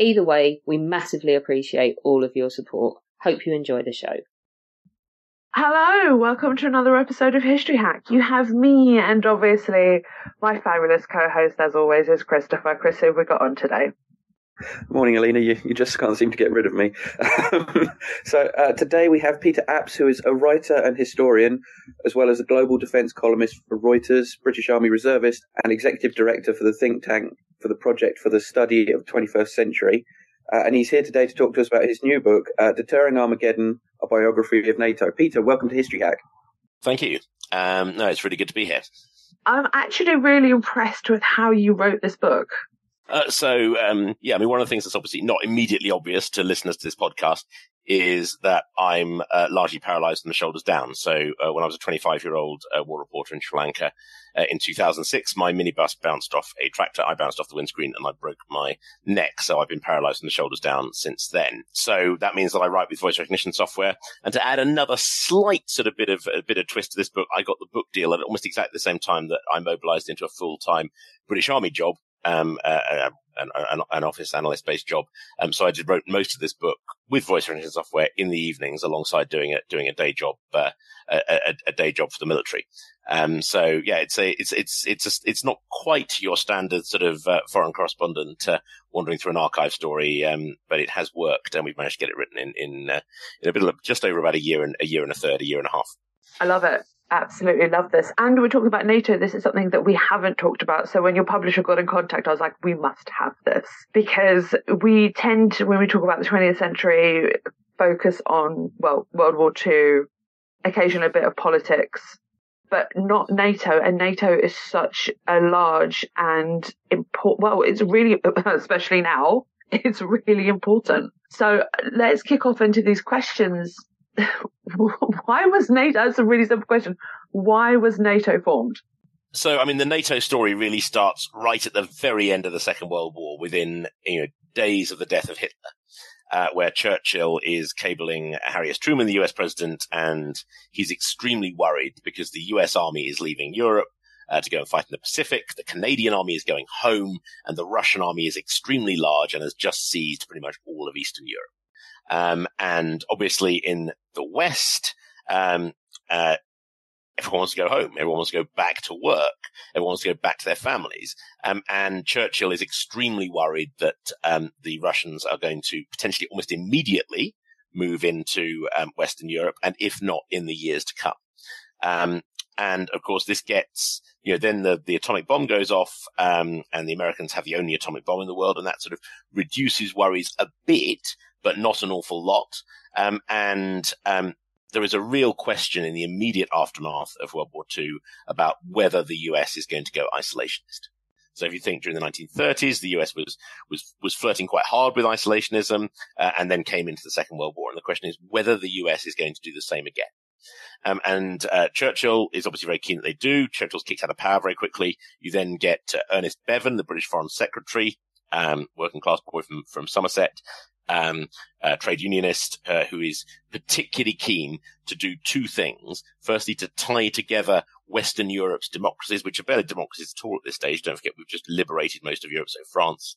Either way, we massively appreciate all of your support. Hope you enjoy the show. Hello, welcome to another episode of History Hack. You have me and obviously my fabulous co-host as always is Christopher. Chris, who have we got on today? Morning, Alina. You, you just can't seem to get rid of me. so uh, today we have Peter Apps, who is a writer and historian, as well as a global defence columnist for Reuters, British Army reservist, and executive director for the think tank for the Project for the Study of 21st Century. Uh, and he's here today to talk to us about his new book, uh, Deterring Armageddon, a biography of NATO. Peter, welcome to History Hack. Thank you. Um, no, it's really good to be here. I'm actually really impressed with how you wrote this book. Uh, so, um, yeah, I mean, one of the things that's obviously not immediately obvious to listeners to this podcast is that I'm uh, largely paralyzed from the shoulders down. So, uh, when I was a 25 year old uh, war reporter in Sri Lanka uh, in 2006, my minibus bounced off a tractor. I bounced off the windscreen and I broke my neck. So, I've been paralyzed from the shoulders down since then. So, that means that I write with voice recognition software. And to add another slight sort of bit of a bit of twist to this book, I got the book deal at almost exactly the same time that I mobilized into a full time British Army job um, uh, an, an, office analyst based job. Um, so I did wrote most of this book with voice recognition software in the evenings alongside doing it, doing a day job, uh, a, a, a, day job for the military. Um, so yeah, it's a, it's, it's, it's, a, it's not quite your standard sort of, uh, foreign correspondent, uh, wandering through an archive story. Um, but it has worked and we've managed to get it written in, in, uh, in a bit of just over about a year and a year and a third, a year and a half. I love it. Absolutely love this. And we're talking about NATO. This is something that we haven't talked about. So when your publisher got in contact, I was like, we must have this because we tend to, when we talk about the 20th century, focus on, well, World War II, occasionally a bit of politics, but not NATO. And NATO is such a large and important, well, it's really, especially now, it's really important. So let's kick off into these questions why was NATO? That's a really simple question. Why was NATO formed? So, I mean, the NATO story really starts right at the very end of the Second World War, within you know days of the death of Hitler, uh, where Churchill is cabling Harry S. Truman, the US president, and he's extremely worried because the US army is leaving Europe. Uh, to go and fight in the Pacific. The Canadian army is going home, and the Russian army is extremely large and has just seized pretty much all of Eastern Europe. Um, and obviously in the West, um, uh, everyone wants to go home. Everyone wants to go back to work. Everyone wants to go back to their families. Um, and Churchill is extremely worried that um, the Russians are going to potentially almost immediately move into um, Western Europe, and if not, in the years to come. Um, and of course, this gets you know then the the atomic bomb goes off, um, and the Americans have the only atomic bomb in the world, and that sort of reduces worries a bit but not an awful lot. Um, and um, there is a real question in the immediate aftermath of World War II about whether the US is going to go isolationist. So if you think during the 1930s, the US was was was flirting quite hard with isolationism, uh, and then came into the Second World War. And the question is whether the US is going to do the same again. Um, and uh, Churchill is obviously very keen that they do. Churchill's kicked out of power very quickly. You then get uh, Ernest Bevin, the British Foreign Secretary, um, working class boy from, from Somerset, um, trade unionist uh, who is particularly keen to do two things. Firstly, to tie together Western Europe's democracies, which are barely democracies at all at this stage. Don't forget, we've just liberated most of Europe. So France,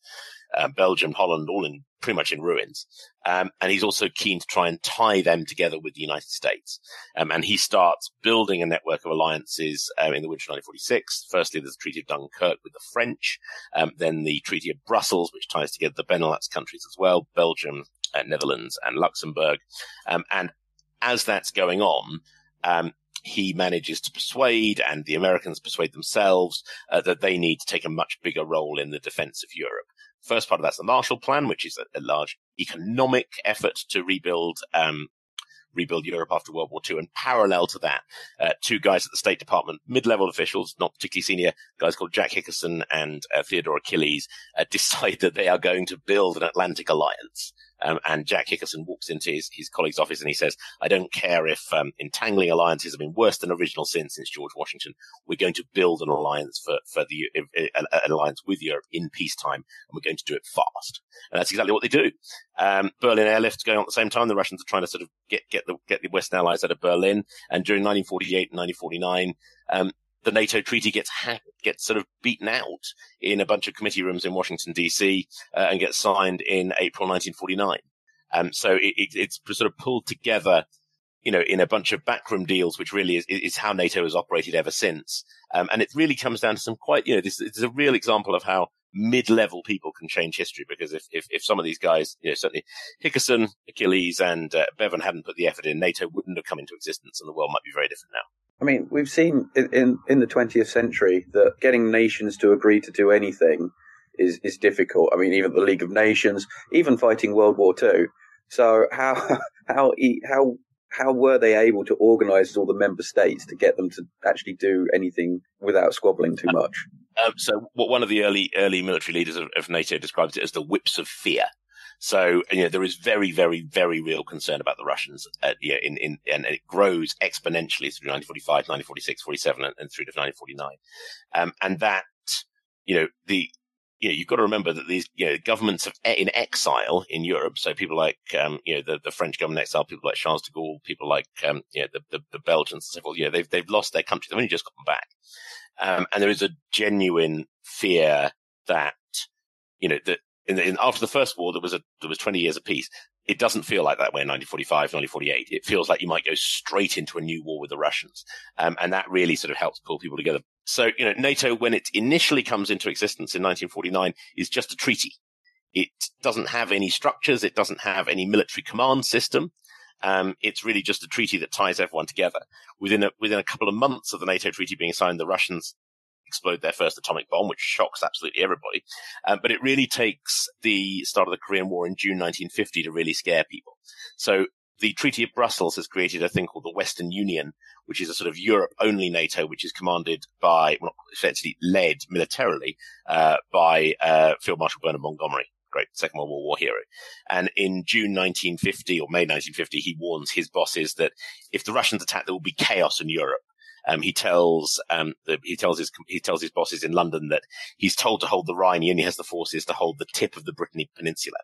uh, Belgium, Holland, all in pretty much in ruins. Um, and he's also keen to try and tie them together with the United States. Um, and he starts building a network of alliances um, in the winter of 1946. Firstly, there's the Treaty of Dunkirk with the French, um, then the Treaty of Brussels, which ties together the Benelux countries as well, Belgium, uh, Netherlands, and Luxembourg. Um, and as that's going on, um, he manages to persuade, and the Americans persuade themselves, uh, that they need to take a much bigger role in the defense of Europe. First part of that's the Marshall Plan, which is a, a large economic effort to rebuild um, rebuild Europe after World War II. And parallel to that, uh, two guys at the State Department, mid-level officials, not particularly senior, guys called Jack Hickerson and uh, Theodore Achilles, uh, decide that they are going to build an Atlantic alliance. Um, and Jack Hickerson walks into his, his colleague's office and he says, I don't care if um, entangling alliances have been worse than original sin since George Washington. We're going to build an alliance for, for the, an alliance with Europe in peacetime and we're going to do it fast. And that's exactly what they do. Um, Berlin airlift's going on at the same time. The Russians are trying to sort of get, get the, get the Western allies out of Berlin. And during 1948 and 1949, um, the NATO treaty gets ha- gets sort of beaten out in a bunch of committee rooms in Washington D.C. Uh, and gets signed in April 1949. Um, so it, it, it's sort of pulled together, you know, in a bunch of backroom deals, which really is, is how NATO has operated ever since. Um, and it really comes down to some quite, you know, this, this is a real example of how mid-level people can change history because if, if, if some of these guys, you know, certainly Hickerson, Achilles and uh, Bevin hadn't put the effort in, NATO wouldn't have come into existence and the world might be very different now. I mean, we've seen in, in, in the 20th century that getting nations to agree to do anything is, is difficult. I mean, even the League of Nations, even fighting World War II. So how, how, how, how were they able to organize all the member states to get them to actually do anything without squabbling too much? Um, so, what one of the early early military leaders of, of NATO describes it as the whips of fear. So, you know, there is very, very, very real concern about the Russians, uh, yeah, in, in, and it grows exponentially through 1945, 1946, 47, and, and through to 1949. Um, and that, you know, the, you know, you've got to remember that these, you know, governments of, in exile in Europe, so people like, um, you know, the, the French government exile, people like Charles de Gaulle, people like, um, you know, the, the, the Belgians and so forth, you know, they've, they've lost their country. They've only just gotten back. Um, and there is a genuine fear that, you know, that in, in, after the first war, there was a, there was 20 years of peace. It doesn't feel like that way in 1945, 1948. It feels like you might go straight into a new war with the Russians. Um, and that really sort of helps pull people together. So, you know, NATO, when it initially comes into existence in 1949, is just a treaty. It doesn't have any structures. It doesn't have any military command system. Um, it's really just a treaty that ties everyone together. Within a, within a couple of months of the NATO treaty being signed, the Russians explode their first atomic bomb, which shocks absolutely everybody. Um, but it really takes the start of the Korean War in June 1950 to really scare people. So the Treaty of Brussels has created a thing called the Western Union, which is a sort of Europe only NATO, which is commanded by, well, essentially led militarily, uh, by, uh, Field Marshal Bernard Montgomery great Second World War war hero. And in June 1950 or May 1950, he warns his bosses that if the Russians attack, there will be chaos in Europe. Um, he tells um, the, he tells his he tells his bosses in London that he's told to hold the Rhine. He only has the forces to hold the tip of the Brittany Peninsula.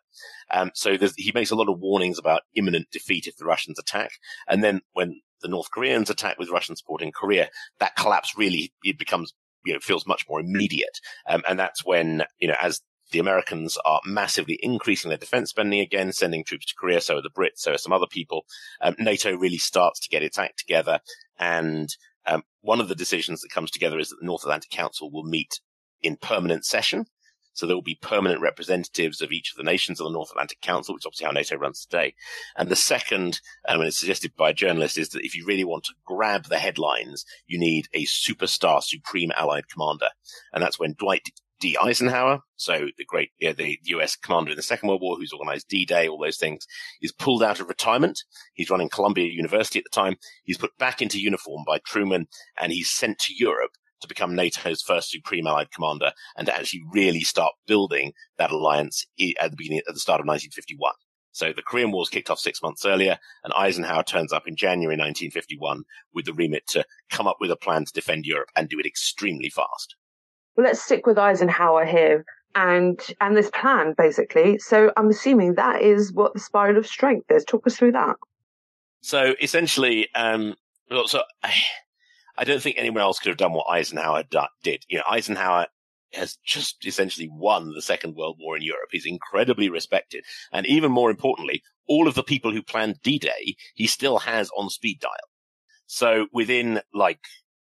Um, so he makes a lot of warnings about imminent defeat if the Russians attack. And then when the North Koreans attack with Russian support in Korea, that collapse really it becomes you know feels much more immediate. Um, and that's when you know as the Americans are massively increasing their defense spending again, sending troops to Korea. So are the Brits. So are some other people. Um, NATO really starts to get its act together and um, one of the decisions that comes together is that the North Atlantic Council will meet in permanent session. So there will be permanent representatives of each of the nations of the North Atlantic Council, which is obviously how NATO runs today. And the second, um, and it's suggested by a journalist, is that if you really want to grab the headlines, you need a superstar supreme allied commander. And that's when Dwight D. Eisenhower, so the great, the US commander in the Second World War, who's organized D-Day, all those things, is pulled out of retirement. He's running Columbia University at the time. He's put back into uniform by Truman and he's sent to Europe to become NATO's first supreme allied commander and to actually really start building that alliance at the beginning, at the start of 1951. So the Korean War was kicked off six months earlier, and Eisenhower turns up in January 1951 with the remit to come up with a plan to defend Europe and do it extremely fast well, let's stick with Eisenhower here and and this plan basically. So I'm assuming that is what the spiral of strength is. Talk us through that. So essentially, um, so I, don't think anyone else could have done what Eisenhower did. You know, Eisenhower has just essentially won the Second World War in Europe. He's incredibly respected. And even more importantly, all of the people who planned D-Day, he still has on speed dial. So within like,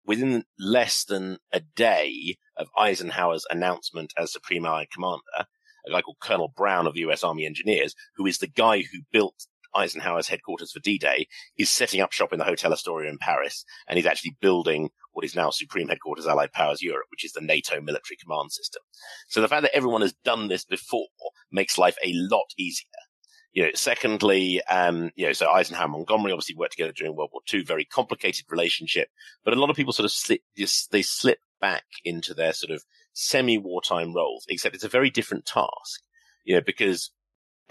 within less than a day of Eisenhower's announcement as Supreme Allied Commander, a guy called Colonel Brown of the US Army Engineers, who is the guy who built Eisenhower's headquarters for D-Day, is setting up shop in the Hotel Astoria in Paris, and he's actually building what is now Supreme Headquarters Allied Powers Europe, which is the NATO military command system. So the fact that everyone has done this before makes life a lot easier. You know, secondly, um, you know, so Eisenhower and Montgomery obviously worked together during World War II, very complicated relationship, but a lot of people sort of slip, just, they slip back into their sort of semi-wartime roles, except it's a very different task, you know, because,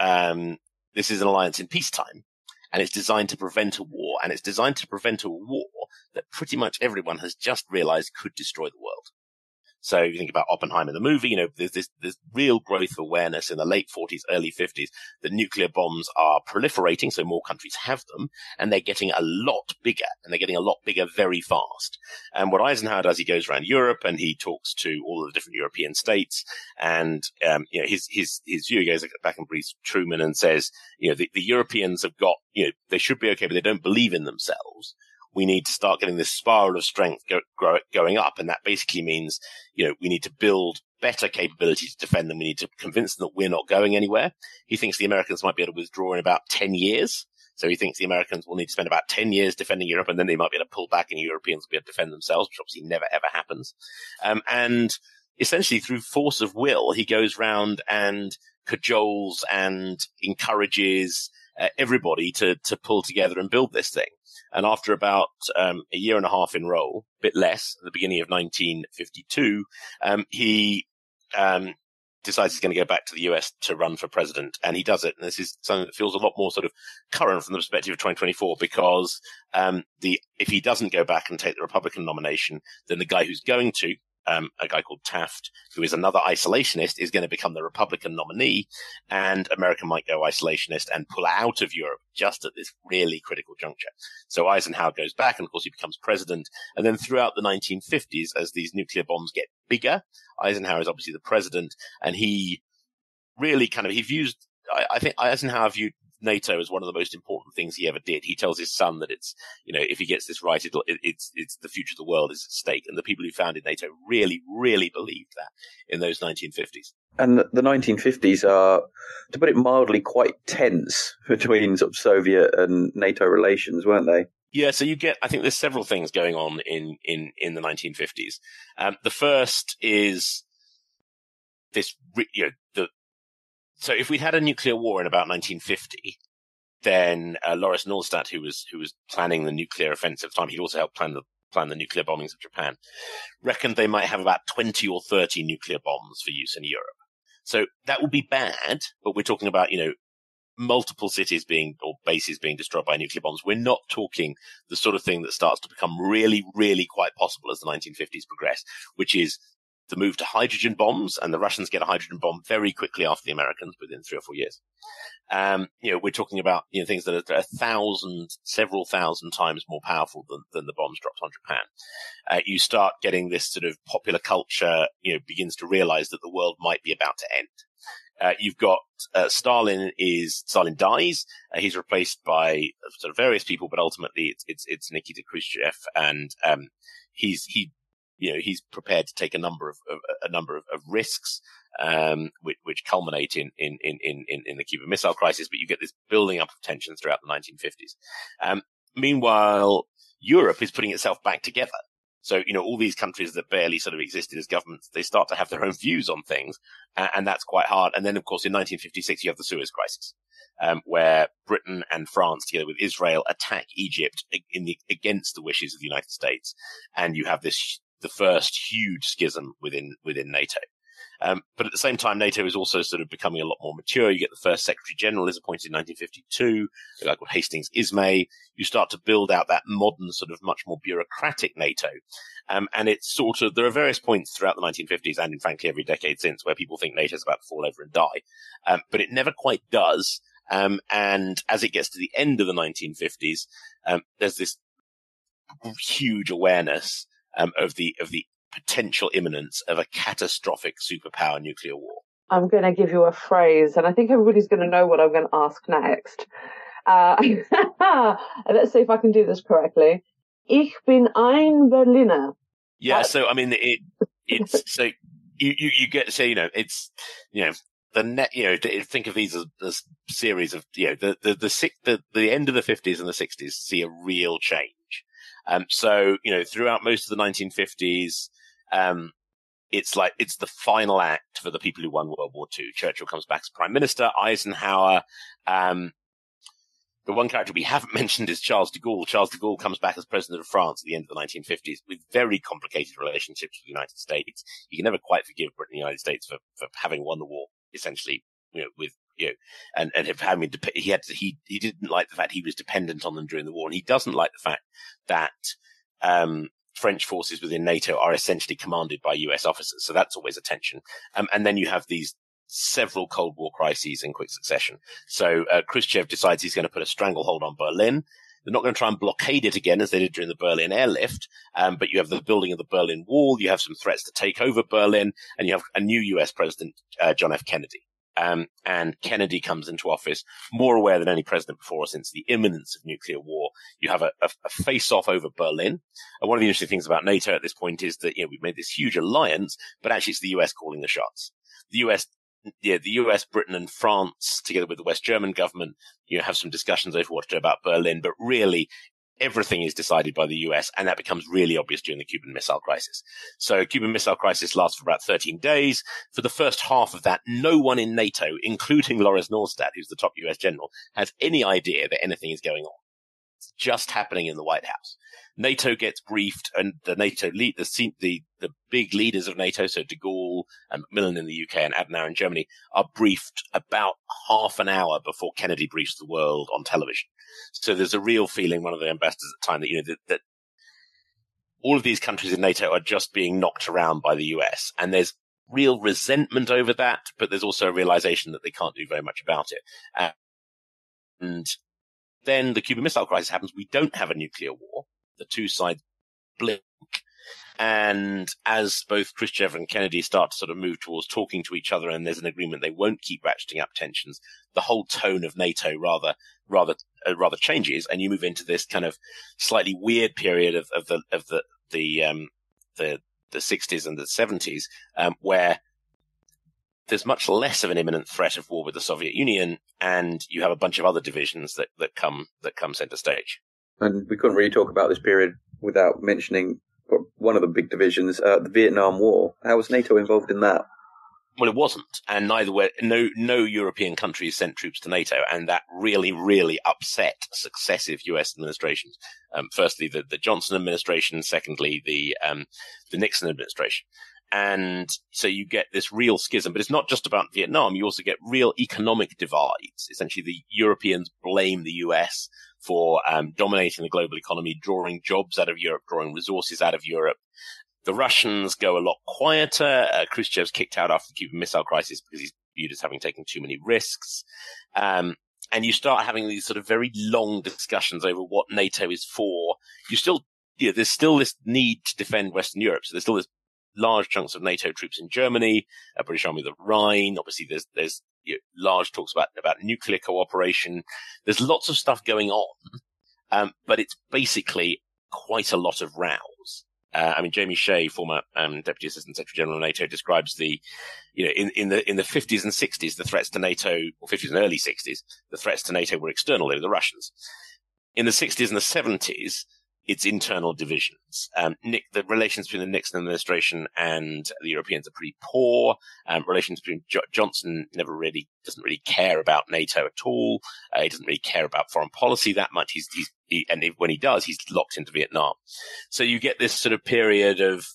um, this is an alliance in peacetime and it's designed to prevent a war and it's designed to prevent a war that pretty much everyone has just realized could destroy the world. So if you think about Oppenheimer, in the movie, you know, there's this, this real growth of awareness in the late 40s, early 50s that nuclear bombs are proliferating. So more countries have them and they're getting a lot bigger and they're getting a lot bigger very fast. And what Eisenhower does, he goes around Europe and he talks to all of the different European states. And, um, you know, his, his, his view goes back and briefs Truman and says, you know, the, the Europeans have got, you know, they should be okay, but they don't believe in themselves we need to start getting this spiral of strength go, grow, going up. And that basically means, you know, we need to build better capability to defend them. We need to convince them that we're not going anywhere. He thinks the Americans might be able to withdraw in about 10 years. So he thinks the Americans will need to spend about 10 years defending Europe and then they might be able to pull back and Europeans will be able to defend themselves, which obviously never ever happens. Um, and essentially through force of will, he goes round and cajoles and encourages uh, everybody to, to pull together and build this thing. And after about um, a year and a half in role, a bit less, at the beginning of 1952, um, he um, decides he's going to go back to the US to run for president, and he does it. And this is something that feels a lot more sort of current from the perspective of 2024 because um, the if he doesn't go back and take the Republican nomination, then the guy who's going to, um, a guy called Taft, who is another isolationist, is going to become the Republican nominee, and America might go isolationist and pull out of Europe just at this really critical juncture. So Eisenhower goes back, and of course he becomes president. And then throughout the 1950s, as these nuclear bombs get bigger, Eisenhower is obviously the president, and he really kind of he views. I, I think Eisenhower viewed NATO is one of the most important things he ever did. He tells his son that it's, you know, if he gets this right, it'll, it, it's, it's the future of the world is at stake. And the people who founded NATO really, really believed that in those 1950s. And the 1950s are, to put it mildly, quite tense between sort of Soviet and NATO relations, weren't they? Yeah, so you get, I think there's several things going on in, in, in the 1950s. Um, the first is this, you know, the, so if we'd had a nuclear war in about 1950, then uh, Lauris Norstad, who was who was planning the nuclear offensive time, he'd also helped plan the plan the nuclear bombings of Japan, reckoned they might have about 20 or 30 nuclear bombs for use in Europe. So that would be bad, but we're talking about, you know, multiple cities being or bases being destroyed by nuclear bombs. We're not talking the sort of thing that starts to become really, really quite possible as the 1950s progress, which is the move to hydrogen bombs, and the Russians get a hydrogen bomb very quickly after the Americans within three or four years. Um, you know, we're talking about, you know, things that are a thousand, several thousand times more powerful than, than the bombs dropped on Japan. Uh, you start getting this sort of popular culture, you know, begins to realize that the world might be about to end. Uh, you've got uh, Stalin is Stalin dies. Uh, he's replaced by sort of various people, but ultimately it's it's, it's Nikita Khrushchev, and um, he's he you know, he's prepared to take a number of, of a number of, of risks, um, which, which, culminate in, in, in, in, in the Cuban Missile Crisis, but you get this building up of tensions throughout the 1950s. Um, meanwhile, Europe is putting itself back together. So, you know, all these countries that barely sort of existed as governments, they start to have their own views on things. And, and that's quite hard. And then, of course, in 1956, you have the Suez Crisis, um, where Britain and France, together with Israel, attack Egypt in the, against the wishes of the United States. And you have this the first huge schism within within NATO. Um, but at the same time, NATO is also sort of becoming a lot more mature. You get the first Secretary General is appointed in 1952, a guy called Hastings Ismay. You start to build out that modern, sort of much more bureaucratic NATO. Um, and it's sort of, there are various points throughout the 1950s and in frankly every decade since where people think NATO is about to fall over and die. Um, but it never quite does. Um, and as it gets to the end of the 1950s, um, there's this huge awareness um, of the of the potential imminence of a catastrophic superpower nuclear war? I'm going to give you a phrase, and I think everybody's going to know what I'm going to ask next. Uh, let's see if I can do this correctly. Ich bin ein Berliner. Yeah, so I mean, it, it's so you, you, you get to say, you know, it's, you know, the net, you know, think of these as, as series of, you know, the, the, the, the, the end of the 50s and the 60s see a real change. Um, so, you know, throughout most of the 1950s, um, it's like, it's the final act for the people who won World War II. Churchill comes back as prime minister, Eisenhower, um, the one character we haven't mentioned is Charles de Gaulle. Charles de Gaulle comes back as president of France at the end of the 1950s with very complicated relationships with the United States. You can never quite forgive Britain and the United States for, for having won the war, essentially, you know, with, you know, and, and having, he had, to, he, he didn't like the fact he was dependent on them during the war. And he doesn't like the fact that, um, French forces within NATO are essentially commanded by US officers. So that's always a tension. Um, and then you have these several Cold War crises in quick succession. So uh, Khrushchev decides he's going to put a stranglehold on Berlin. They're not going to try and blockade it again as they did during the Berlin airlift, um, but you have the building of the Berlin Wall, you have some threats to take over Berlin, and you have a new U.S. president, uh, John F. Kennedy. Um, and Kennedy comes into office more aware than any president before since the imminence of nuclear war. You have a, a, a face-off over Berlin. And one of the interesting things about NATO at this point is that, you know, we've made this huge alliance, but actually it's the US calling the shots. The US yeah, the US, Britain, and France, together with the West German government, you know, have some discussions over what to do about Berlin. But really, everything is decided by the US, and that becomes really obvious during the Cuban Missile Crisis. So, Cuban Missile Crisis lasts for about 13 days. For the first half of that, no one in NATO, including Lauris Norstad, who's the top US general, has any idea that anything is going on. It's just happening in the White House. NATO gets briefed, and the NATO lead, the, the, the big leaders of NATO, so de Gaulle and Macmillan in the UK and Adenauer in Germany, are briefed about half an hour before Kennedy briefs the world on television. So there's a real feeling, one of the ambassadors at the time, that, you know, that, that all of these countries in NATO are just being knocked around by the US. And there's real resentment over that, but there's also a realization that they can't do very much about it. and then the Cuban Missile Crisis happens. We don't have a nuclear war the two sides blink. And as both Khrushchev and Kennedy start to sort of move towards talking to each other and there's an agreement they won't keep ratcheting up tensions, the whole tone of NATO rather, rather, uh, rather changes and you move into this kind of slightly weird period of, of the, of the, the, um, the, the 60s and the 70s, um, where there's much less of an imminent threat of war with the Soviet Union, and you have a bunch of other divisions that, that come that come center stage. And we couldn't really talk about this period without mentioning one of the big divisions, uh, the Vietnam War. How was NATO involved in that? Well, it wasn't, and neither were no no European countries sent troops to NATO, and that really, really upset successive U.S. administrations. Um, firstly, the, the Johnson administration, secondly, the um, the Nixon administration, and so you get this real schism. But it's not just about Vietnam; you also get real economic divides. Essentially, the Europeans blame the U.S for um, dominating the global economy, drawing jobs out of Europe, drawing resources out of Europe. The Russians go a lot quieter. Uh, Khrushchev's kicked out after the Cuban Missile Crisis because he's viewed as having taken too many risks. Um, and you start having these sort of very long discussions over what NATO is for. You still, you know, there's still this need to defend Western Europe. So there's still this large chunks of NATO troops in Germany, a British Army of the Rhine. Obviously, there's there's you know, large talks about about nuclear cooperation. There's lots of stuff going on, um, but it's basically quite a lot of rows. Uh, I mean, Jamie Shea, former um, Deputy Assistant Secretary General of NATO, describes the, you know, in, in the in the 50s and 60s, the threats to NATO, or 50s and early 60s, the threats to NATO were external. They were the Russians. In the 60s and the 70s, its internal divisions. Um, Nick, the relations between the Nixon administration and the Europeans are pretty poor. Um, relations between jo- Johnson never really doesn't really care about NATO at all. Uh, he doesn't really care about foreign policy that much. He's, he's he, and if, when he does, he's locked into Vietnam. So you get this sort of period of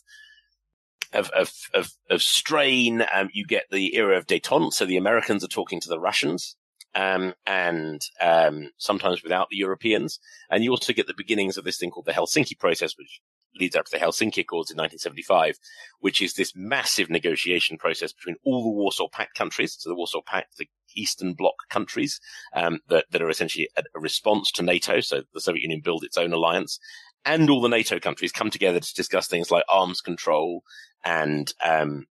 of of of, of strain. Um, you get the era of détente. So the Americans are talking to the Russians um, and um, sometimes without the Europeans. And you also get the beginnings of this thing called the Helsinki process, which leads up to the Helsinki Accords in 1975, which is this massive negotiation process between all the Warsaw Pact countries, so the Warsaw Pact, the Eastern Bloc countries um, that, that are essentially a, a response to NATO. So the Soviet Union built its own alliance, and all the NATO countries come together to discuss things like arms control and um,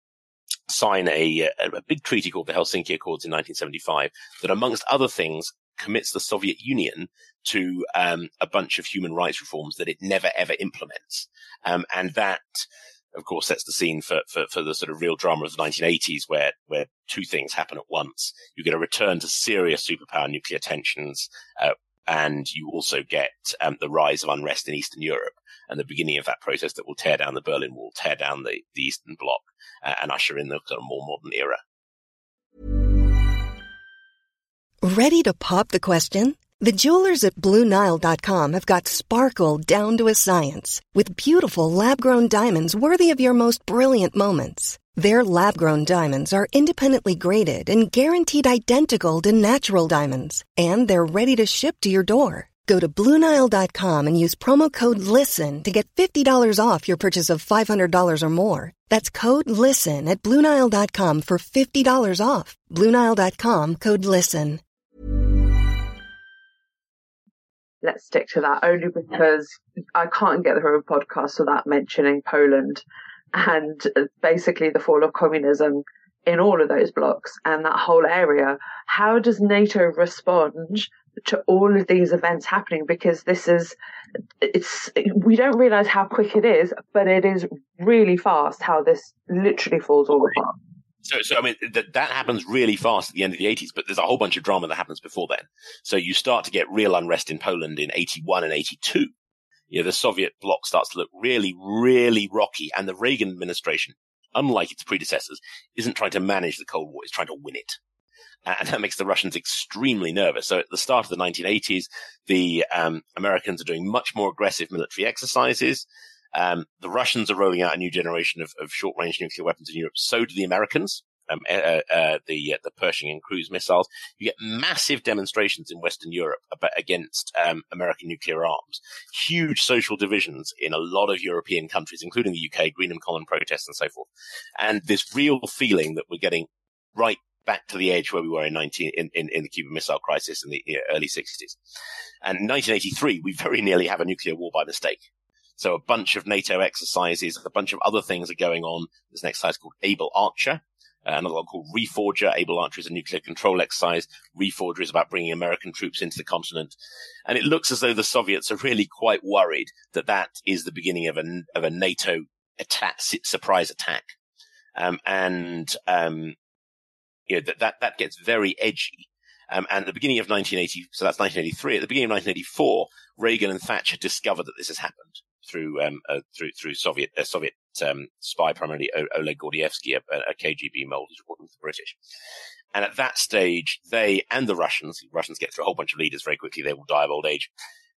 sign a, a, big treaty called the Helsinki Accords in 1975 that, amongst other things, commits the Soviet Union to um, a bunch of human rights reforms that it never ever implements. Um, and that, of course, sets the scene for, for, for, the sort of real drama of the 1980s where, where two things happen at once. You get a return to serious superpower nuclear tensions, uh, and you also get um, the rise of unrest in Eastern Europe and the beginning of that process that will tear down the Berlin Wall, tear down the, the Eastern Bloc, uh, and usher in the sort of more modern era. Ready to pop the question? The jewelers at BlueNile.com have got sparkle down to a science with beautiful lab-grown diamonds worthy of your most brilliant moments. Their lab grown diamonds are independently graded and guaranteed identical to natural diamonds, and they're ready to ship to your door. Go to Bluenile.com and use promo code LISTEN to get $50 off your purchase of $500 or more. That's code LISTEN at Bluenile.com for $50 off. Bluenile.com code LISTEN. Let's stick to that only because I can't get through a podcast without mentioning Poland and basically the fall of communism in all of those blocks and that whole area. How does NATO respond to all of these events happening? Because this is, it's, we don't realize how quick it is, but it is really fast how this literally falls all apart. So, so I mean, that that happens really fast at the end of the 80s, but there's a whole bunch of drama that happens before then. So you start to get real unrest in Poland in 81 and 82 you know, the Soviet bloc starts to look really, really rocky. And the Reagan administration, unlike its predecessors, isn't trying to manage the Cold War, it's trying to win it. And that makes the Russians extremely nervous. So at the start of the 1980s, the um, Americans are doing much more aggressive military exercises. Um, the Russians are rolling out a new generation of, of short range nuclear weapons in Europe. So do the Americans um, uh, uh, the uh, the Pershing and cruise missiles. You get massive demonstrations in Western Europe about, against um, American nuclear arms. Huge social divisions in a lot of European countries, including the UK, Greenham Common protests and so forth. And this real feeling that we're getting right back to the edge where we were in 19 in, in, in the Cuban Missile Crisis in the early 60s. And 1983, we very nearly have a nuclear war by mistake. So a bunch of NATO exercises, a bunch of other things are going on. This next exercise called Able Archer, uh, another one called Reforger. Able Archer is a nuclear control exercise. Reforger is about bringing American troops into the continent. And it looks as though the Soviets are really quite worried that that is the beginning of a, of a NATO attack, surprise attack. Um, and, um, you know, that, that, that gets very edgy. Um, and at the beginning of 1980, so that's 1983, at the beginning of 1984, Reagan and Thatcher discovered that this has happened through um, uh, through through Soviet uh, Soviet um, spy, primarily Oleg Gordievsky, a, a KGB mole who's reporting to the British. And at that stage, they and the Russians, Russians get through a whole bunch of leaders very quickly. They will die of old age.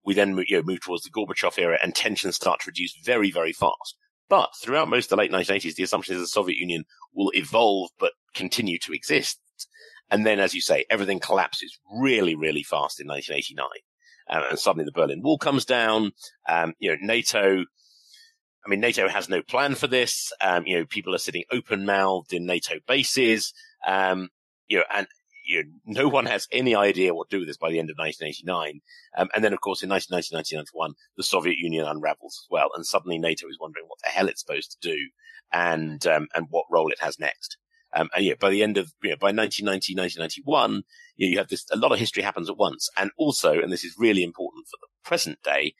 We then you know, move towards the Gorbachev era and tensions start to reduce very, very fast. But throughout most of the late 1980s, the assumption is the Soviet Union will evolve but continue to exist. And then, as you say, everything collapses really, really fast in 1989 um, and suddenly the Berlin Wall comes down. Um, you know, NATO. I mean, NATO has no plan for this. Um, you know, people are sitting open mouthed in NATO bases. Um, you know, and you know, no one has any idea what to do with this by the end of 1989. Um, and then, of course, in 1990, 1991, the Soviet Union unravels as well. And suddenly NATO is wondering what the hell it's supposed to do and, um, and what role it has next. Um, and yeah, by the end of, you know, by 1990, 1991, you, know, you have this, a lot of history happens at once. And also, and this is really important for the present day,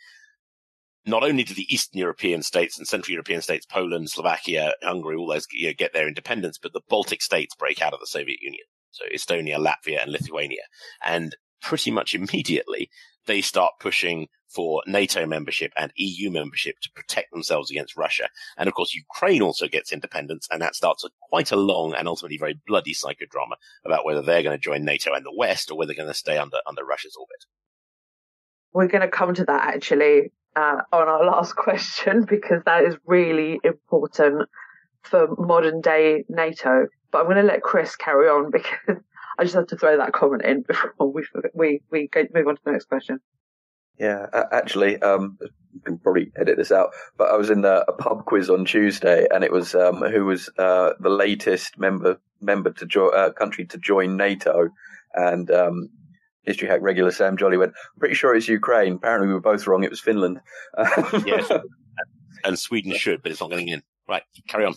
not only do the Eastern European states and Central European states, Poland, Slovakia, Hungary, all those you know, get their independence, but the Baltic states break out of the Soviet Union. So Estonia, Latvia, and Lithuania. And pretty much immediately, they start pushing for NATO membership and EU membership to protect themselves against Russia. And of course, Ukraine also gets independence, and that starts a, quite a long and ultimately very bloody psychodrama about whether they're going to join NATO and the West or whether they're going to stay under under Russia's orbit. We're going to come to that actually uh, on our last question because that is really important for modern day NATO. But I'm going to let Chris carry on because I just have to throw that comment in before we we we move on to the next question. Yeah, actually, um, you can probably edit this out, but I was in a, a pub quiz on Tuesday, and it was um, who was uh, the latest member member to join uh, country to join NATO, and um, History Hack regular Sam Jolly went, I'm pretty sure it's Ukraine. Apparently, we were both wrong. It was Finland. yes. And Sweden should, but it's not getting in. Right, carry on.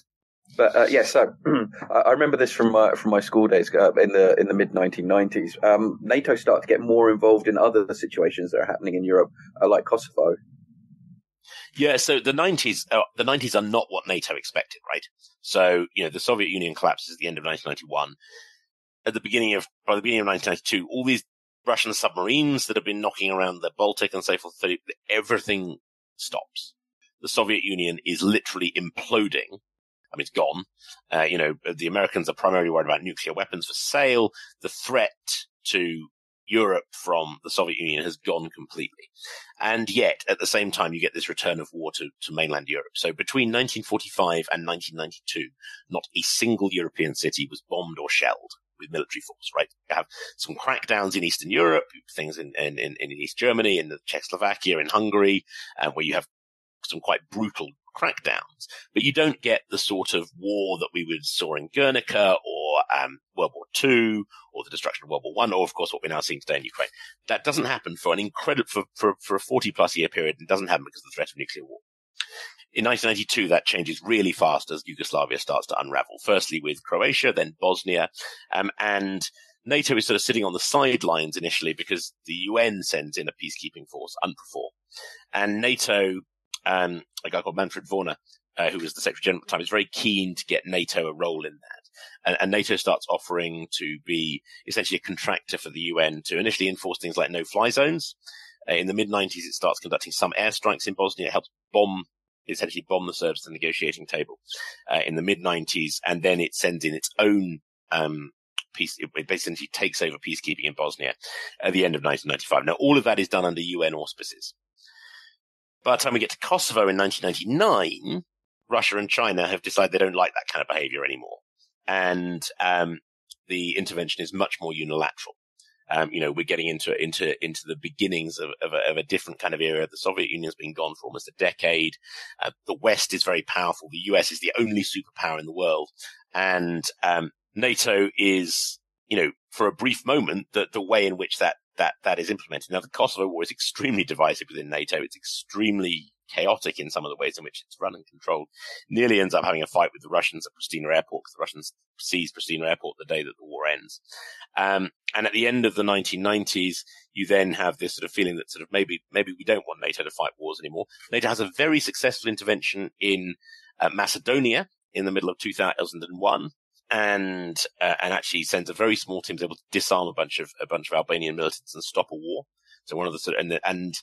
But uh, yes, yeah, so I remember this from my from my school days uh, in the in the mid 1990s. Um, NATO started to get more involved in other situations that are happening in Europe, uh, like Kosovo. Yeah, so the 90s, uh, the 90s are not what NATO expected, right? So, you know, the Soviet Union collapses at the end of 1991. At the beginning of, by the beginning of 1992, all these Russian submarines that have been knocking around the Baltic and so forth, everything stops. The Soviet Union is literally imploding. I mean, it's gone. Uh, you know, the Americans are primarily worried about nuclear weapons for sale. The threat to Europe from the Soviet Union has gone completely. And yet, at the same time, you get this return of war to, to mainland Europe. So between 1945 and 1992, not a single European city was bombed or shelled with military force, right? You have some crackdowns in Eastern Europe, things in, in, in, in East Germany, in the Czechoslovakia, in Hungary, uh, where you have some quite brutal crackdowns, but you don't get the sort of war that we would saw in Guernica or um, World War II or the destruction of World War One, or of course what we're now seeing today in Ukraine. That doesn't happen for an incredible for, for, for a 40 plus year period and doesn't happen because of the threat of nuclear war. In 1992, that changes really fast as Yugoslavia starts to unravel. Firstly with Croatia, then Bosnia, um, and NATO is sort of sitting on the sidelines initially because the UN sends in a peacekeeping force, UNPROFOR. And NATO um, a guy called Manfred Wörner, uh, who was the Secretary General at the time, is very keen to get NATO a role in that. And, and, NATO starts offering to be essentially a contractor for the UN to initially enforce things like no-fly zones. Uh, in the mid-90s, it starts conducting some airstrikes in Bosnia. It helps bomb, essentially bomb the Serbs the negotiating table uh, in the mid-90s, and then it sends in its own um, peace. It basically takes over peacekeeping in Bosnia at the end of 1995. Now, all of that is done under UN auspices. By the time we get to Kosovo in 1999, Russia and China have decided they don't like that kind of behavior anymore. And, um, the intervention is much more unilateral. Um, you know, we're getting into into into the beginnings of, of, a, of a different kind of era. The Soviet Union's been gone for almost a decade. Uh, the West is very powerful. The US is the only superpower in the world, and um, NATO is, you know, for a brief moment, the the way in which that that that is implemented. Now, the Kosovo war is extremely divisive within NATO. It's extremely chaotic in some of the ways in which it's run and controlled. Nearly ends up having a fight with the Russians at Pristina Airport because the Russians seize Pristina Airport the day that the war ends. Um, and at the end of the 1990s, you then have this sort of feeling that sort of maybe maybe we don't want NATO to fight wars anymore. NATO has a very successful intervention in uh, Macedonia in the middle of 2001 and uh, and actually sends a very small team able to disarm a bunch of a bunch of Albanian militants and stop a war. So one of the sort of, and and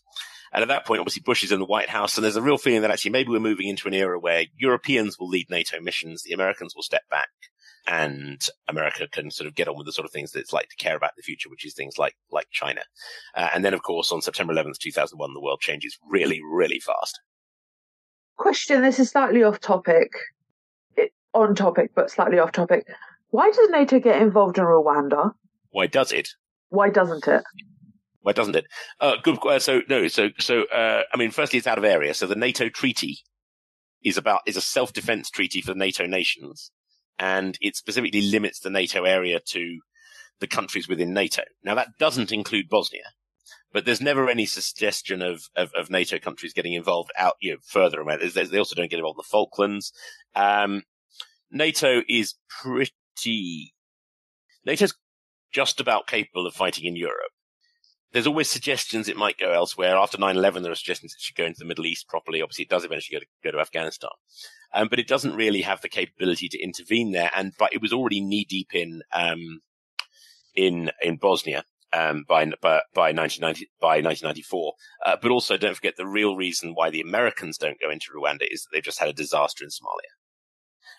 and at that point, obviously Bush is in the White House, and there's a real feeling that actually maybe we're moving into an era where Europeans will lead NATO missions, the Americans will step back, and America can sort of get on with the sort of things that it's like to care about in the future, which is things like like China. Uh, and then, of course, on September 11th, 2001, the world changes really, really fast. Question: This is slightly off topic, on topic but slightly off topic. Why does NATO get involved in Rwanda? Why does it? Why doesn't it? Doesn't it? Uh, good. Uh, so no. So so. Uh, I mean, firstly, it's out of area. So the NATO treaty is about is a self defense treaty for NATO nations, and it specifically limits the NATO area to the countries within NATO. Now that doesn't include Bosnia, but there's never any suggestion of, of, of NATO countries getting involved out, you know, further. Away. They also don't get involved in the Falklands. Um, NATO is pretty, NATO's just about capable of fighting in Europe. There's always suggestions it might go elsewhere. After 9-11, there are suggestions it should go into the Middle East properly. Obviously, it does eventually go to, go to Afghanistan. Um, but it doesn't really have the capability to intervene there. And, but it was already knee deep in, um, in, in Bosnia. Um, by, by, by 1990, by 1994. Uh, but also don't forget the real reason why the Americans don't go into Rwanda is that they've just had a disaster in Somalia.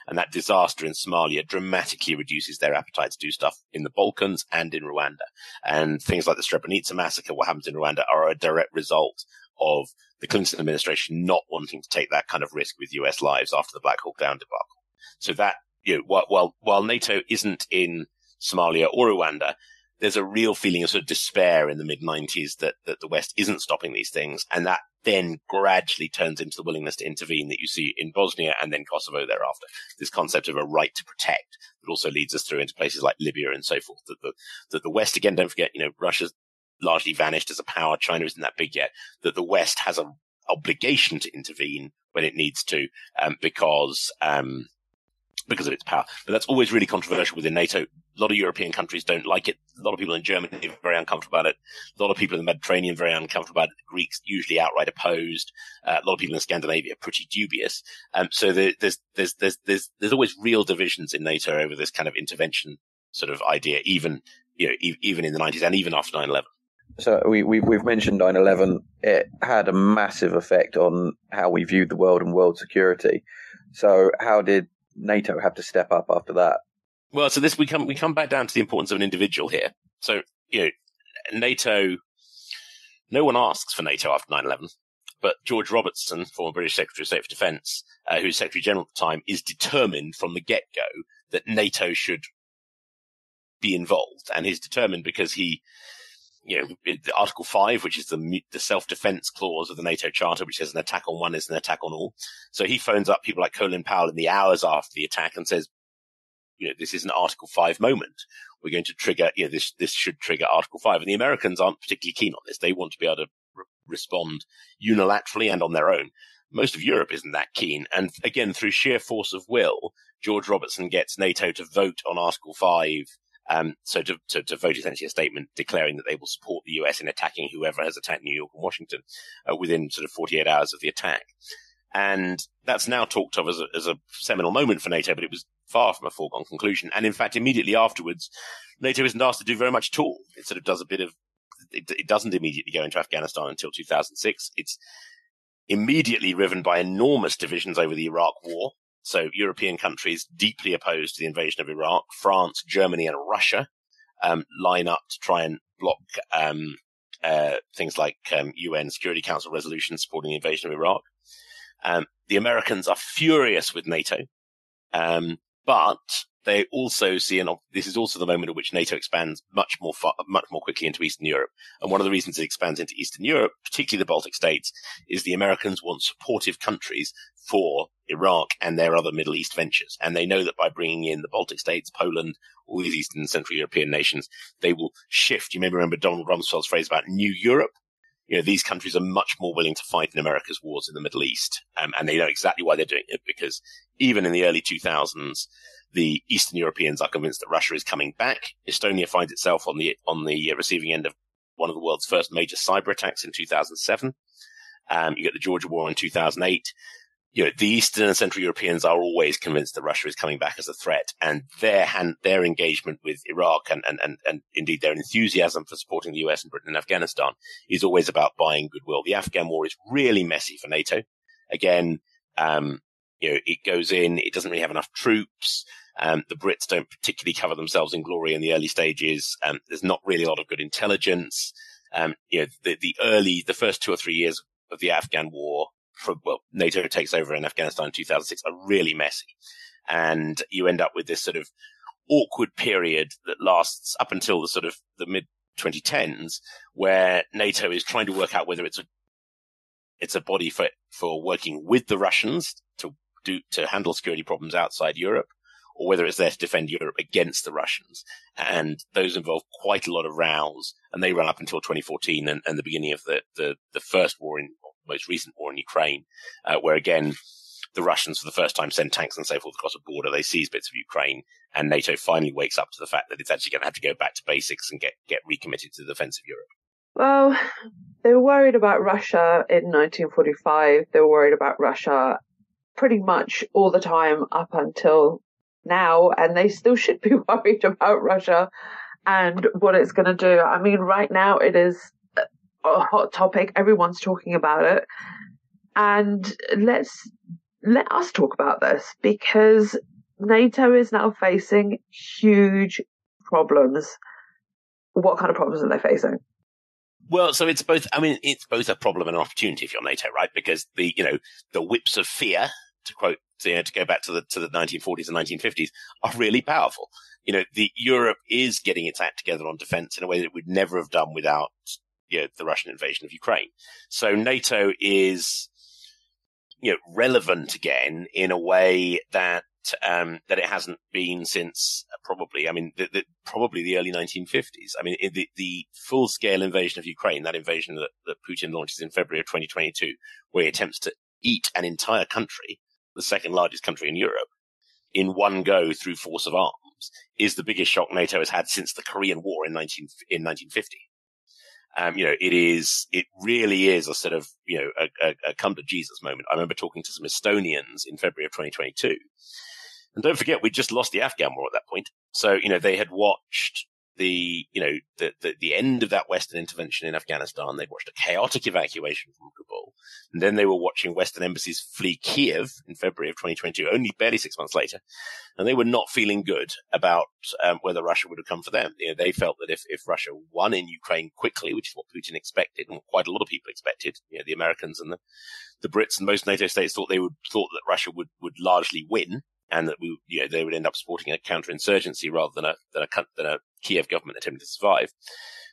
And that disaster in Somalia dramatically reduces their appetite to do stuff in the Balkans and in Rwanda. And things like the Srebrenica massacre, what happens in Rwanda are a direct result of the Clinton administration not wanting to take that kind of risk with US lives after the Black Hawk Down debacle. So that, you know, while, while, while NATO isn't in Somalia or Rwanda, there's a real feeling of sort of despair in the mid 90s that, that the West isn't stopping these things. And that then gradually turns into the willingness to intervene that you see in Bosnia and then Kosovo thereafter. This concept of a right to protect that also leads us through into places like Libya and so forth. That the, that the West, again, don't forget, you know, Russia's largely vanished as a power. China isn't that big yet. That the West has an obligation to intervene when it needs to, um, because um, because of its power. But that's always really controversial within NATO. A lot of European countries don't like it. A lot of people in Germany are very uncomfortable about it. A lot of people in the Mediterranean are very uncomfortable about it. The Greeks usually outright opposed. Uh, a lot of people in Scandinavia are pretty dubious. Um, so there, there's there's there's there's there's always real divisions in NATO over this kind of intervention sort of idea, even you know e- even in the 90s and even after 9/11. So we, we we've mentioned 9/11. It had a massive effect on how we viewed the world and world security. So how did NATO have to step up after that? Well, so this we come we come back down to the importance of an individual here. So you know, NATO. No one asks for NATO after 9/11, but George Robertson, former British Secretary of State for Defence, uh, Secretary General at the time, is determined from the get go that NATO should be involved, and he's determined because he you know, Article 5, which is the, the self-defense clause of the NATO Charter, which says an attack on one is an attack on all. So he phones up people like Colin Powell in the hours after the attack and says, you know, this is an Article 5 moment. We're going to trigger, you know, this, this should trigger Article 5. And the Americans aren't particularly keen on this. They want to be able to re- respond unilaterally and on their own. Most of Europe isn't that keen. And again, through sheer force of will, George Robertson gets NATO to vote on Article 5 um, so to, to, to, vote essentially a statement declaring that they will support the US in attacking whoever has attacked New York and Washington uh, within sort of 48 hours of the attack. And that's now talked of as a, as a seminal moment for NATO, but it was far from a foregone conclusion. And in fact, immediately afterwards, NATO isn't asked to do very much at all. It sort of does a bit of, it, it doesn't immediately go into Afghanistan until 2006. It's immediately riven by enormous divisions over the Iraq war. So European countries deeply opposed to the invasion of Iraq, France, Germany, and Russia um, line up to try and block um, uh, things like um, UN Security Council resolutions supporting the invasion of Iraq. Um, the Americans are furious with NATO, um, but they also see an, this is also the moment at which NATO expands much more far, much more quickly into Eastern Europe. And one of the reasons it expands into Eastern Europe, particularly the Baltic states, is the Americans want supportive countries for Iraq and their other Middle East ventures. And they know that by bringing in the Baltic states, Poland, all these Eastern and Central European nations, they will shift. You may remember Donald Rumsfeld's phrase about New Europe. You know, these countries are much more willing to fight in America's wars in the Middle East. Um, and they know exactly why they're doing it because even in the early 2000s, the Eastern Europeans are convinced that Russia is coming back. Estonia finds itself on the on the receiving end of one of the world's first major cyber attacks in 2007. Um, you get the Georgia War in 2008. You know, the Eastern and Central Europeans are always convinced that Russia is coming back as a threat, and their hand, their engagement with Iraq and, and, and, and indeed their enthusiasm for supporting the US and Britain and Afghanistan is always about buying goodwill. The Afghan war is really messy for NATO. Again, um, you know, it goes in, it doesn't really have enough troops. Um, the Brits don't particularly cover themselves in glory in the early stages. Um, there's not really a lot of good intelligence. Um, you know, the, the early, the first two or three years of the Afghan war, well, NATO takes over in Afghanistan in 2006 are really messy. And you end up with this sort of awkward period that lasts up until the sort of the mid 2010s where NATO is trying to work out whether it's a, it's a body for, for working with the Russians to do, to handle security problems outside Europe or whether it's there to defend Europe against the Russians. And those involve quite a lot of rows, and they run up until 2014 and, and the beginning of the, the, the, first war in, most recent war in Ukraine, uh, where again, the Russians for the first time send tanks and so forth across a border. They seize bits of Ukraine, and NATO finally wakes up to the fact that it's actually going to have to go back to basics and get, get recommitted to the defense of Europe. Well, they were worried about Russia in 1945. They were worried about Russia pretty much all the time up until now, and they still should be worried about Russia and what it's going to do. I mean, right now it is a hot topic. Everyone's talking about it. And let's let us talk about this because NATO is now facing huge problems. What kind of problems are they facing? Well, so it's both. I mean, it's both a problem and an opportunity if you're NATO, right? Because the you know the whips of fear, to quote you know, to go back to the to the 1940s and 1950s, are really powerful. You know, the Europe is getting its act together on defense in a way that it would never have done without you know, the Russian invasion of Ukraine. So NATO is you know relevant again in a way that um, that it hasn't been since uh, probably, I mean, the, the, probably the early 1950s. I mean, the, the full scale invasion of Ukraine, that invasion that, that Putin launches in February of 2022, where he attempts to eat an entire country, the second largest country in Europe, in one go through force of arms, is the biggest shock NATO has had since the Korean War in 19, in 1950. Um, you know, it is, it really is a sort of, you know, a, a, a, come to Jesus moment. I remember talking to some Estonians in February of 2022. And don't forget, we just lost the Afghan war at that point. So, you know, they had watched the, you know, the, the, the end of that Western intervention in Afghanistan. They watched a chaotic evacuation from Kabul. And then they were watching Western embassies flee Kiev in February of 2022, only barely six months later. And they were not feeling good about um, whether Russia would have come for them. You know, they felt that if, if Russia won in Ukraine quickly, which is what Putin expected and what quite a lot of people expected, you know, the Americans and the, the Brits and most NATO states thought they would, thought that Russia would, would largely win and that we, you know, they would end up supporting a counterinsurgency rather than a, than a, than a Kiev government attempting to survive.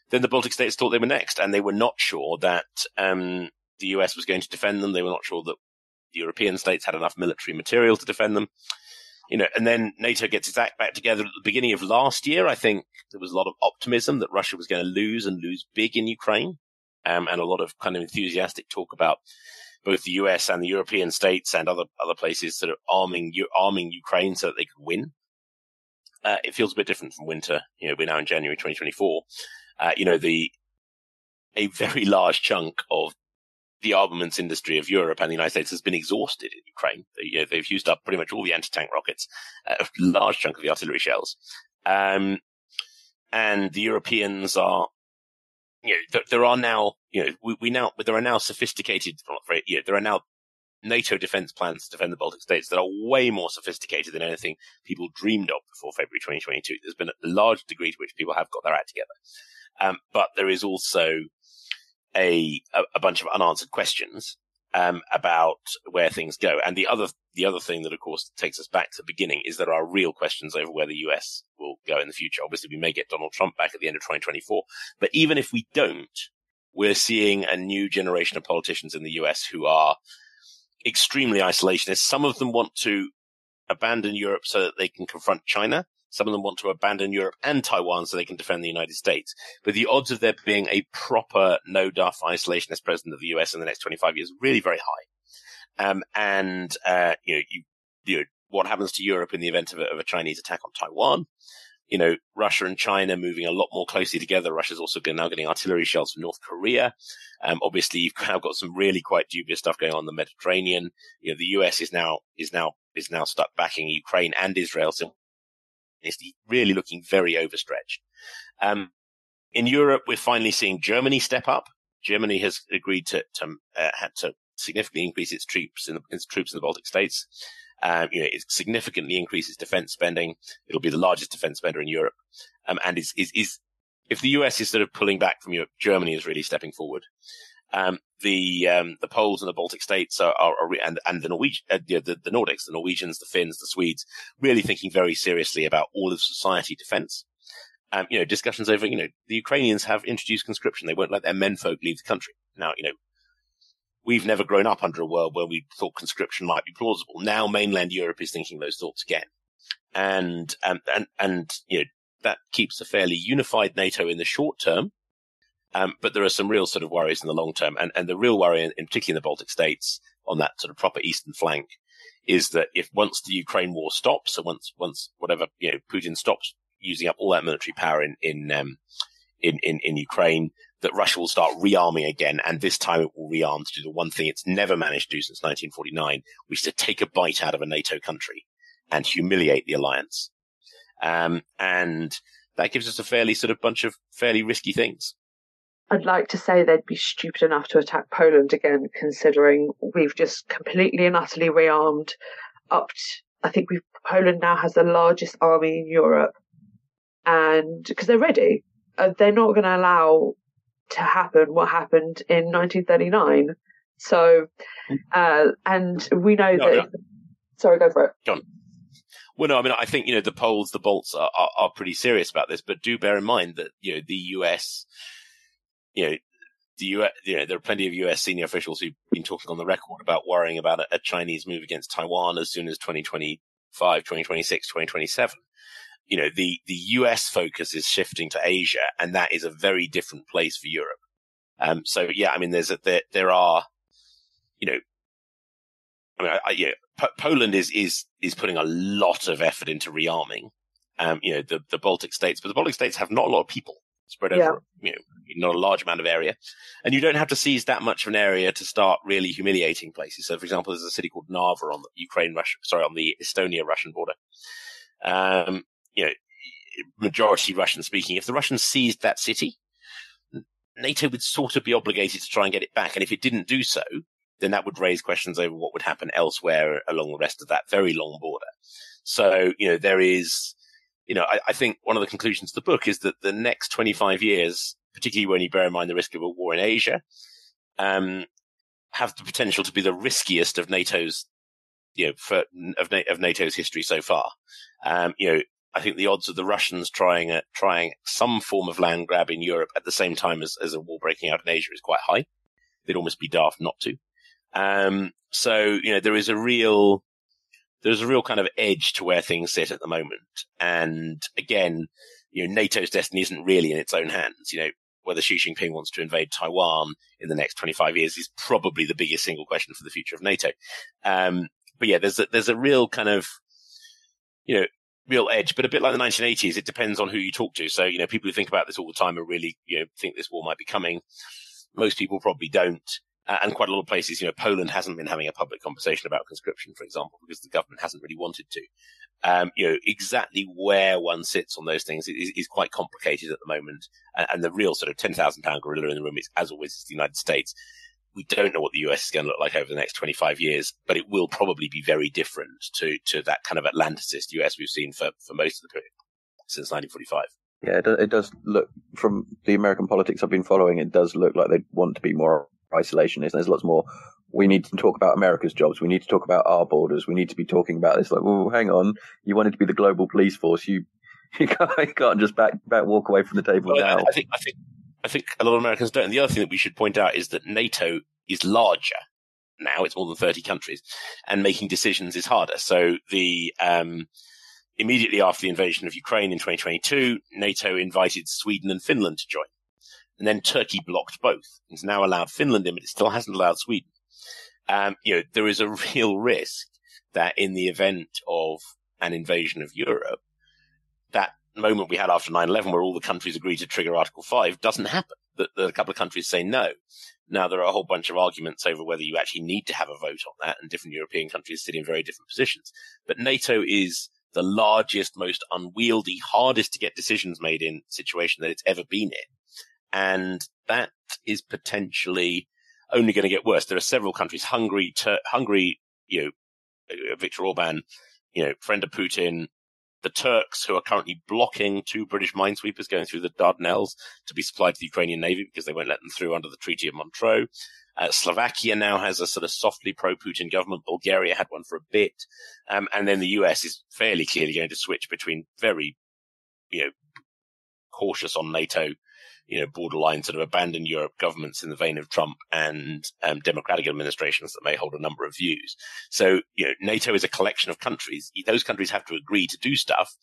Then the Baltic states thought they were next, and they were not sure that um, the US was going to defend them. They were not sure that the European states had enough military material to defend them. You know, and then NATO gets its act back together at the beginning of last year. I think there was a lot of optimism that Russia was going to lose and lose big in Ukraine, um, and a lot of kind of enthusiastic talk about both the US and the European states and other other places sort of arming arming Ukraine so that they could win. Uh, it feels a bit different from winter. You know, we're now in January 2024. Uh, you know, the a very large chunk of the armaments industry of Europe and the United States has been exhausted in Ukraine. You know, they've used up pretty much all the anti-tank rockets, uh, a large chunk of the artillery shells. Um, and the Europeans are, you know, there, there are now, you know, we, we, now, there are now sophisticated, you know, there are now NATO defense plans to defend the Baltic states that are way more sophisticated than anything people dreamed of before February 2022. There's been a large degree to which people have got their act together. Um, but there is also a, a, a bunch of unanswered questions um, about where things go. And the other the other thing that, of course, takes us back to the beginning is there are real questions over where the US will go in the future. Obviously, we may get Donald Trump back at the end of 2024, but even if we don't, we're seeing a new generation of politicians in the US who are extremely isolationist. Some of them want to abandon Europe so that they can confront China. Some of them want to abandon Europe and Taiwan so they can defend the United States. But the odds of there being a proper no duff isolationist president of the US in the next 25 years really very high. Um, and, uh, you know, you, you know, what happens to Europe in the event of a, of a Chinese attack on Taiwan? You know, Russia and China moving a lot more closely together. Russia's also now getting artillery shells from North Korea. Um, obviously you've now got some really quite dubious stuff going on in the Mediterranean. You know, the US is now, is now, is now stuck backing Ukraine and Israel. So it's really looking very overstretched. Um, in Europe, we're finally seeing Germany step up. Germany has agreed to, to, uh, to significantly increase its troops in the, its troops in the Baltic states. Um, you know, it significantly increases defense spending. It'll be the largest defense spender in Europe. Um, and is, is, is, if the US is sort of pulling back from Europe, Germany is really stepping forward. Um, the, um, the Poles and the Baltic states are, are, are and, and the Norwegian, uh, the, the Nordics, the Norwegians, the Finns, the Swedes, really thinking very seriously about all of society defense. Um, you know, discussions over, you know, the Ukrainians have introduced conscription. They won't let their menfolk leave the country. Now, you know, we've never grown up under a world where we thought conscription might be plausible. Now mainland Europe is thinking those thoughts again. And, um, and, and, you know, that keeps a fairly unified NATO in the short term. Um, but there are some real sort of worries in the long term. And, and the real worry, in, in particularly in the Baltic states on that sort of proper eastern flank is that if once the Ukraine war stops, so once, once whatever, you know, Putin stops using up all that military power in, in, um, in, in, in Ukraine, that Russia will start rearming again, and this time it will rearm to do the one thing it's never managed to do since 1949, which is to take a bite out of a NATO country and humiliate the alliance. Um, and that gives us a fairly sort of bunch of fairly risky things. I'd like to say they'd be stupid enough to attack Poland again, considering we've just completely and utterly rearmed up. I think we've Poland now has the largest army in Europe, and because they're ready, uh, they're not going to allow to happen what happened in 1939. So, uh, and we know no, that. No. Sorry, go for it. John. Well, no, I mean, I think, you know, the Poles, the Balts are, are, are, pretty serious about this, but do bear in mind that, you know, the US, you know, the US, you know, there are plenty of US senior officials who've been talking on the record about worrying about a, a Chinese move against Taiwan as soon as 2025, 2026, 2027. You know, the, the US focus is shifting to Asia and that is a very different place for Europe. Um, so yeah, I mean, there's a, there, there are, you know, I mean, I, I, yeah, P- Poland is, is, is putting a lot of effort into rearming, um, you know, the, the Baltic states, but the Baltic states have not a lot of people spread over, yeah. you know, not a large amount of area. And you don't have to seize that much of an area to start really humiliating places. So, for example, there's a city called Narva on the Ukraine, Russia, sorry, on the Estonia Russian border. Um, you know, majority Russian speaking. If the Russians seized that city, NATO would sort of be obligated to try and get it back. And if it didn't do so, then that would raise questions over what would happen elsewhere along the rest of that very long border. So, you know, there is, you know, I, I, think one of the conclusions of the book is that the next 25 years, particularly when you bear in mind the risk of a war in Asia, um, have the potential to be the riskiest of NATO's, you know, for, of, of NATO's history so far. Um, you know, I think the odds of the Russians trying a, trying some form of land grab in Europe at the same time as, as a war breaking out in Asia is quite high. They'd almost be daft not to. Um, so, you know, there is a real, there's a real kind of edge to where things sit at the moment. And again, you know, NATO's destiny isn't really in its own hands. You know, whether Xi Jinping wants to invade Taiwan in the next 25 years is probably the biggest single question for the future of NATO. Um, but yeah, there's a, there's a real kind of, you know, real edge, but a bit like the 1980s, it depends on who you talk to. So, you know, people who think about this all the time are really, you know, think this war might be coming. Most people probably don't. Uh, and quite a lot of places, you know, Poland hasn't been having a public conversation about conscription, for example, because the government hasn't really wanted to. Um, you know, exactly where one sits on those things is, is quite complicated at the moment. And, and the real sort of 10,000 pound gorilla in the room is, as always, is the United States. We don't know what the US is going to look like over the next 25 years, but it will probably be very different to, to that kind of Atlanticist US we've seen for, for most of the period since 1945. Yeah, it does look from the American politics I've been following. It does look like they want to be more isolationist. There's lots more. We need to talk about America's jobs. We need to talk about our borders. We need to be talking about this. Like, well, hang on. You wanted to be the global police force. You you can't, you can't just back back walk away from the table well, now. I think I think I think a lot of Americans don't. And the other thing that we should point out is that NATO is larger now. It's more than 30 countries, and making decisions is harder. So the um, immediately after the invasion of Ukraine in 2022, NATO invited Sweden and Finland to join and then Turkey blocked both. It's now allowed Finland in, but it still hasn't allowed Sweden. Um, you know, there is a real risk that in the event of an invasion of Europe, that moment we had after 9-11 where all the countries agreed to trigger Article 5 doesn't happen. That, a couple of countries say no. Now there are a whole bunch of arguments over whether you actually need to have a vote on that and different European countries sit in very different positions. But NATO is the largest, most unwieldy, hardest to get decisions made in situation that it's ever been in. And that is potentially only going to get worse. There are several countries, Hungary, Tur- Hungary, you know, uh, Viktor Orban, you know, friend of Putin, the Turks who are currently blocking two British minesweepers going through the Dardanelles to be supplied to the Ukrainian Navy because they won't let them through under the Treaty of Montreux. Uh, Slovakia now has a sort of softly pro-Putin government. Bulgaria had one for a bit. Um, and then the US is fairly clearly going to switch between very, you know, cautious on NATO you know, borderline sort of abandoned Europe governments in the vein of Trump and um, democratic administrations that may hold a number of views. So, you know, NATO is a collection of countries. Those countries have to agree to do stuff,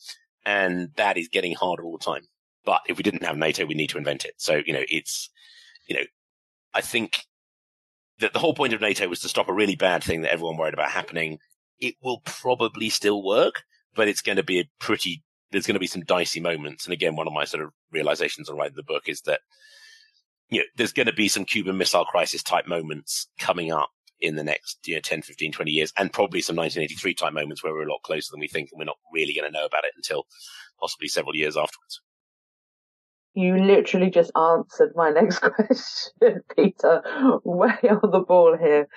and that is getting harder all the time. But if we didn't have NATO, we need to invent it. So, you know, it's, you know, I think that the whole point of NATO was to stop a really bad thing that everyone worried about happening. It will probably still work, but it's going to be a pretty there's going to be some dicey moments. And again, one of my sort of realizations on writing the book is that, you know, there's going to be some Cuban Missile Crisis type moments coming up in the next, you know, 10, 15, 20 years, and probably some 1983 type moments where we're a lot closer than we think, and we're not really going to know about it until possibly several years afterwards. You literally just answered my next question, Peter. Way on the ball here.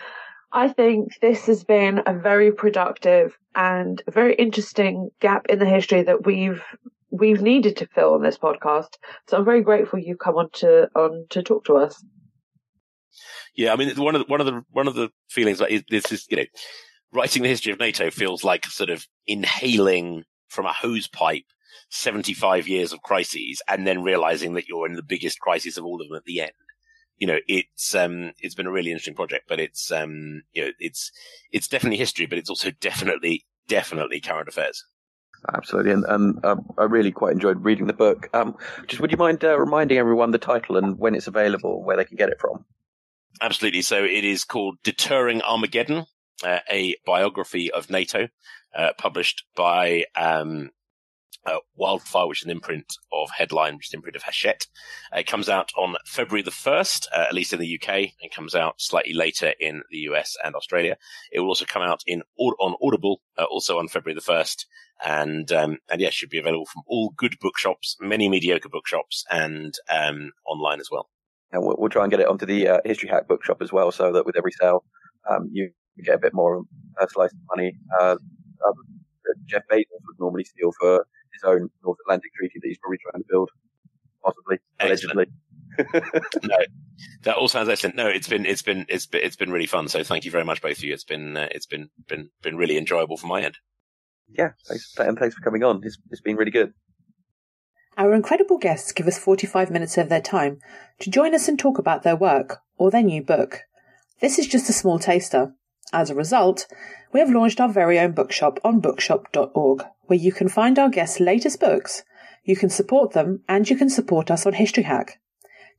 I think this has been a very productive and very interesting gap in the history that we've we've needed to fill on this podcast. So I'm very grateful you've come on to on to talk to us. Yeah, I mean one of the, one of the one of the feelings like this is you know writing the history of NATO feels like sort of inhaling from a hose pipe 75 years of crises and then realizing that you're in the biggest crisis of all of them at the end you know, it's um, it's been a really interesting project, but it's um, you know, it's it's definitely history, but it's also definitely definitely current affairs. Absolutely, and, and uh, I really quite enjoyed reading the book. Um, just would you mind uh, reminding everyone the title and when it's available, where they can get it from? Absolutely. So it is called Deterring Armageddon, uh, a biography of NATO, uh, published by um, uh, Wildfire, which is an imprint of Headline, which is an imprint of Hachette. Uh, it comes out on February the 1st, uh, at least in the UK, and comes out slightly later in the US and Australia. It will also come out in on Audible, uh, also on February the 1st. And, um, and yeah, should be available from all good bookshops, many mediocre bookshops, and um, online as well. And we'll, we'll, try and get it onto the uh, History Hack bookshop as well, so that with every sale, um, you get a bit more of money. Uh, Jeff Bezos would normally steal for his own North Atlantic Treaty that he's probably trying to build, possibly, allegedly. no, that all sounds excellent. No, it's been it's been it's been it's been really fun. So thank you very much, both of you. It's been uh, it's been been been really enjoyable from my end. Yeah, thanks, and thanks for coming on. It's it's been really good. Our incredible guests give us 45 minutes of their time to join us and talk about their work or their new book. This is just a small taster. As a result, we have launched our very own bookshop on bookshop.org, where you can find our guests' latest books, you can support them, and you can support us on History Hack.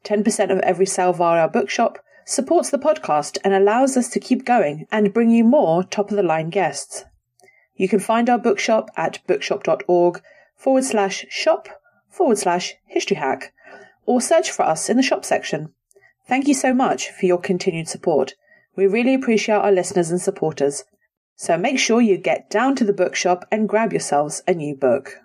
10% of every sale via our bookshop supports the podcast and allows us to keep going and bring you more top of the line guests. You can find our bookshop at bookshop.org forward slash shop forward slash history hack or search for us in the shop section. Thank you so much for your continued support. We really appreciate our listeners and supporters. So make sure you get down to the bookshop and grab yourselves a new book.